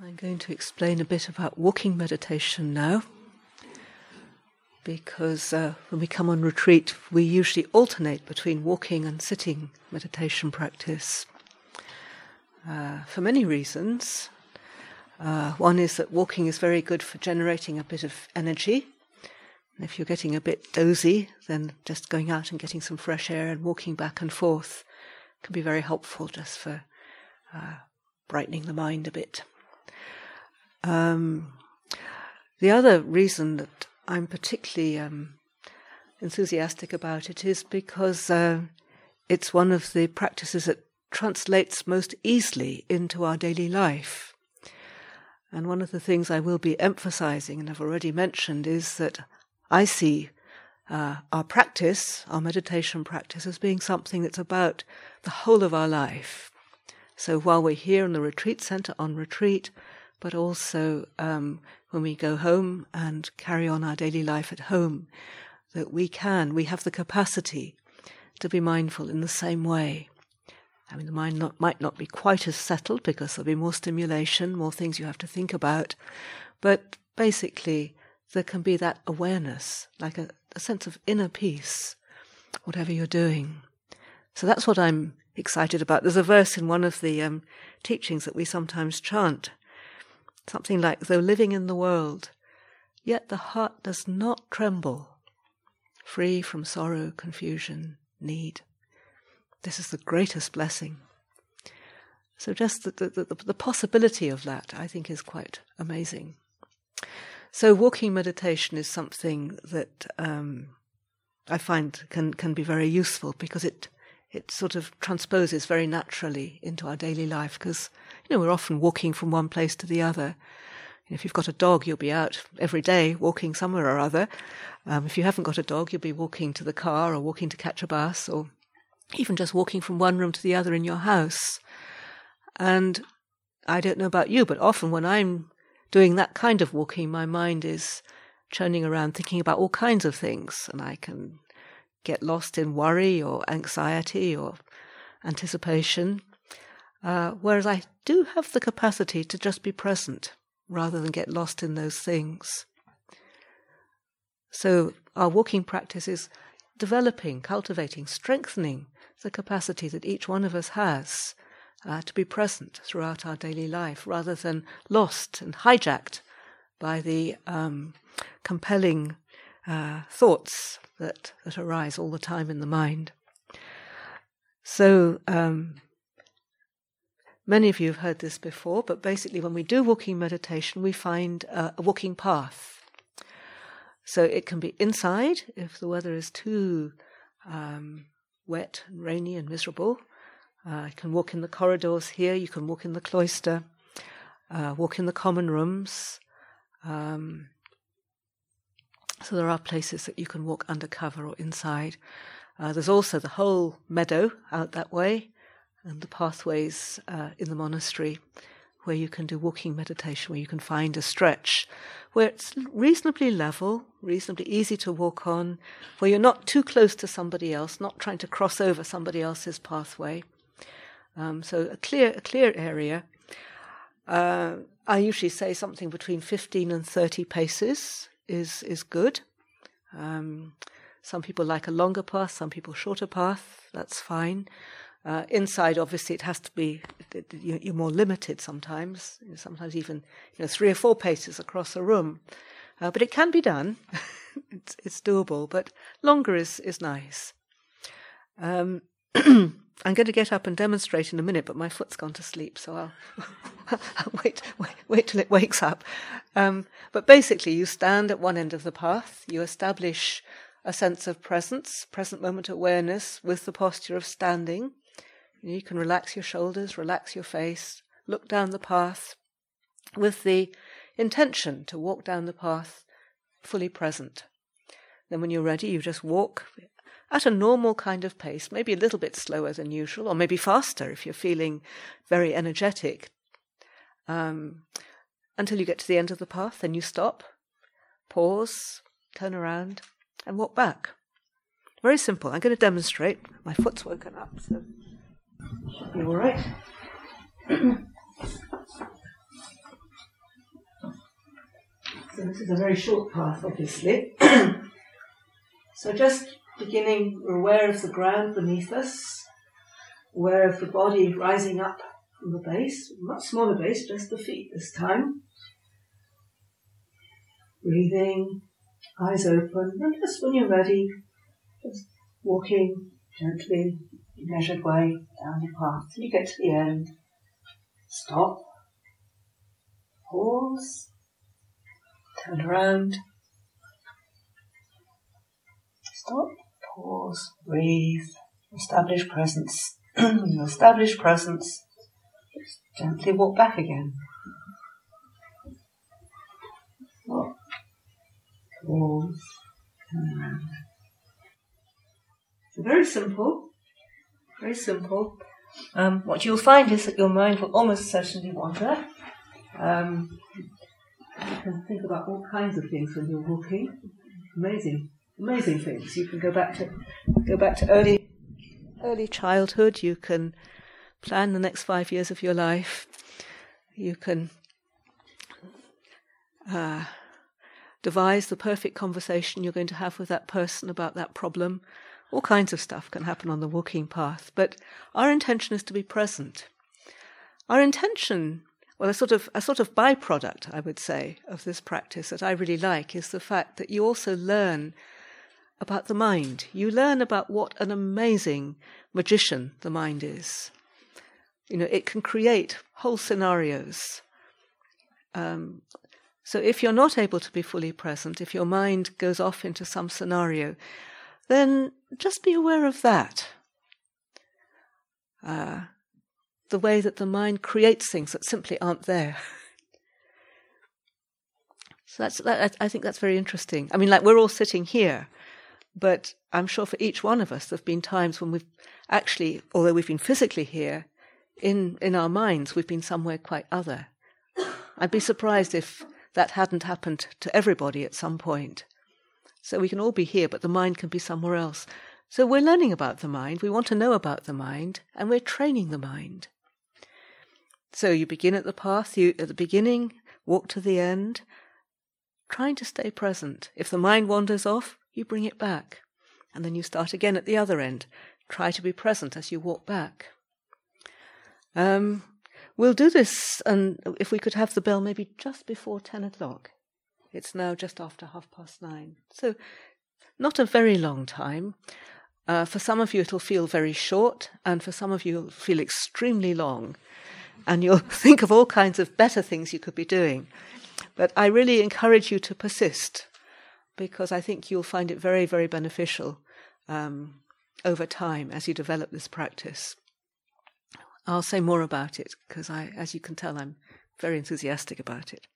I'm going to explain a bit about walking meditation now. Because uh, when we come on retreat, we usually alternate between walking and sitting meditation practice uh, for many reasons. Uh, one is that walking is very good for generating a bit of energy. And if you're getting a bit dozy, then just going out and getting some fresh air and walking back and forth can be very helpful just for uh, brightening the mind a bit. Um, the other reason that I'm particularly um, enthusiastic about it is because uh, it's one of the practices that translates most easily into our daily life. And one of the things I will be emphasizing, and I've already mentioned, is that I see uh, our practice, our meditation practice, as being something that's about the whole of our life. So while we're here in the retreat center on retreat, but also um, when we go home and carry on our daily life at home, that we can, we have the capacity to be mindful in the same way. I mean, the mind not, might not be quite as settled because there'll be more stimulation, more things you have to think about, but basically there can be that awareness, like a, a sense of inner peace, whatever you're doing. So that's what I'm excited about. There's a verse in one of the um, teachings that we sometimes chant Something like, though living in the world, yet the heart does not tremble, free from sorrow, confusion, need. This is the greatest blessing. So just the, the, the, the possibility of that, I think, is quite amazing. So walking meditation is something that um, I find can can be very useful because it it sort of transposes very naturally into our daily life because you know we're often walking from one place to the other. if you've got a dog, you'll be out every day walking somewhere or other. Um, if you haven't got a dog, you'll be walking to the car or walking to catch a bus or even just walking from one room to the other in your house. And I don't know about you, but often when I'm doing that kind of walking, my mind is churning around thinking about all kinds of things, and I can get lost in worry or anxiety or anticipation. Uh, whereas I do have the capacity to just be present rather than get lost in those things. So our walking practice is developing, cultivating, strengthening the capacity that each one of us has uh, to be present throughout our daily life rather than lost and hijacked by the um, compelling uh, thoughts that, that arise all the time in the mind. So, um, many of you have heard this before, but basically, when we do walking meditation, we find a walking path. So, it can be inside if the weather is too um, wet and rainy and miserable. Uh, you can walk in the corridors here, you can walk in the cloister, uh, walk in the common rooms. Um, so there are places that you can walk undercover or inside. Uh, there's also the whole meadow out that way, and the pathways uh, in the monastery where you can do walking meditation, where you can find a stretch where it's reasonably level, reasonably easy to walk on, where you're not too close to somebody else, not trying to cross over somebody else's pathway. Um, so a clear, a clear area. Uh, I usually say something between 15 and 30 paces is is good. Um, some people like a longer path, some people shorter path. That's fine. Uh, inside, obviously, it has to be. You're more limited sometimes. Sometimes even you know three or four paces across a room, uh, but it can be done. it's it's doable, but longer is is nice. Um, I'm going to get up and demonstrate in a minute, but my foot's gone to sleep, so I'll, I'll wait, wait, wait till it wakes up. Um, but basically, you stand at one end of the path, you establish a sense of presence, present moment awareness with the posture of standing. You can relax your shoulders, relax your face, look down the path with the intention to walk down the path fully present. Then, when you're ready, you just walk at a normal kind of pace, maybe a little bit slower than usual, or maybe faster if you're feeling very energetic, um, until you get to the end of the path. Then you stop, pause, turn around, and walk back. Very simple. I'm going to demonstrate. My foot's woken up, so be all right. So this is a very short path, obviously. so just beginning, aware of the ground beneath us, aware of the body rising up from the base, much smaller base, just the feet this time. Breathing, eyes open, and just when you're ready, just walking gently, measured way down the path till you get to the end. Stop, pause, turn around, stop, pause, breathe, establish presence. establish presence, just gently walk back again. Pause. So very simple, very simple. Um, what you'll find is that your mind will almost certainly wander. Um, you can think about all kinds of things when you're walking. Amazing, amazing things. You can go back to go back to early early childhood. You can plan the next five years of your life. You can uh, devise the perfect conversation you're going to have with that person about that problem all kinds of stuff can happen on the walking path, but our intention is to be present. Our intention, well, a sort of a sort of byproduct, I would say, of this practice that I really like is the fact that you also learn about the mind. You learn about what an amazing magician the mind is. You know, it can create whole scenarios. Um, so if you're not able to be fully present, if your mind goes off into some scenario, then just be aware of that. Uh, the way that the mind creates things that simply aren't there. so that's that, I think that's very interesting. I mean, like we're all sitting here, but I'm sure for each one of us, there've been times when we've actually, although we've been physically here, in in our minds we've been somewhere quite other. I'd be surprised if that hadn't happened to everybody at some point. So we can all be here, but the mind can be somewhere else. So we're learning about the mind, we want to know about the mind, and we're training the mind. So you begin at the path, you at the beginning, walk to the end, trying to stay present. If the mind wanders off, you bring it back. And then you start again at the other end. Try to be present as you walk back. Um, we'll do this, and if we could have the bell maybe just before 10 o'clock. It's now just after half past nine. So, not a very long time. Uh, for some of you, it'll feel very short, and for some of you, it'll feel extremely long. And you'll think of all kinds of better things you could be doing. But I really encourage you to persist because I think you'll find it very, very beneficial um, over time as you develop this practice. I'll say more about it because I, as you can tell, I'm very enthusiastic about it.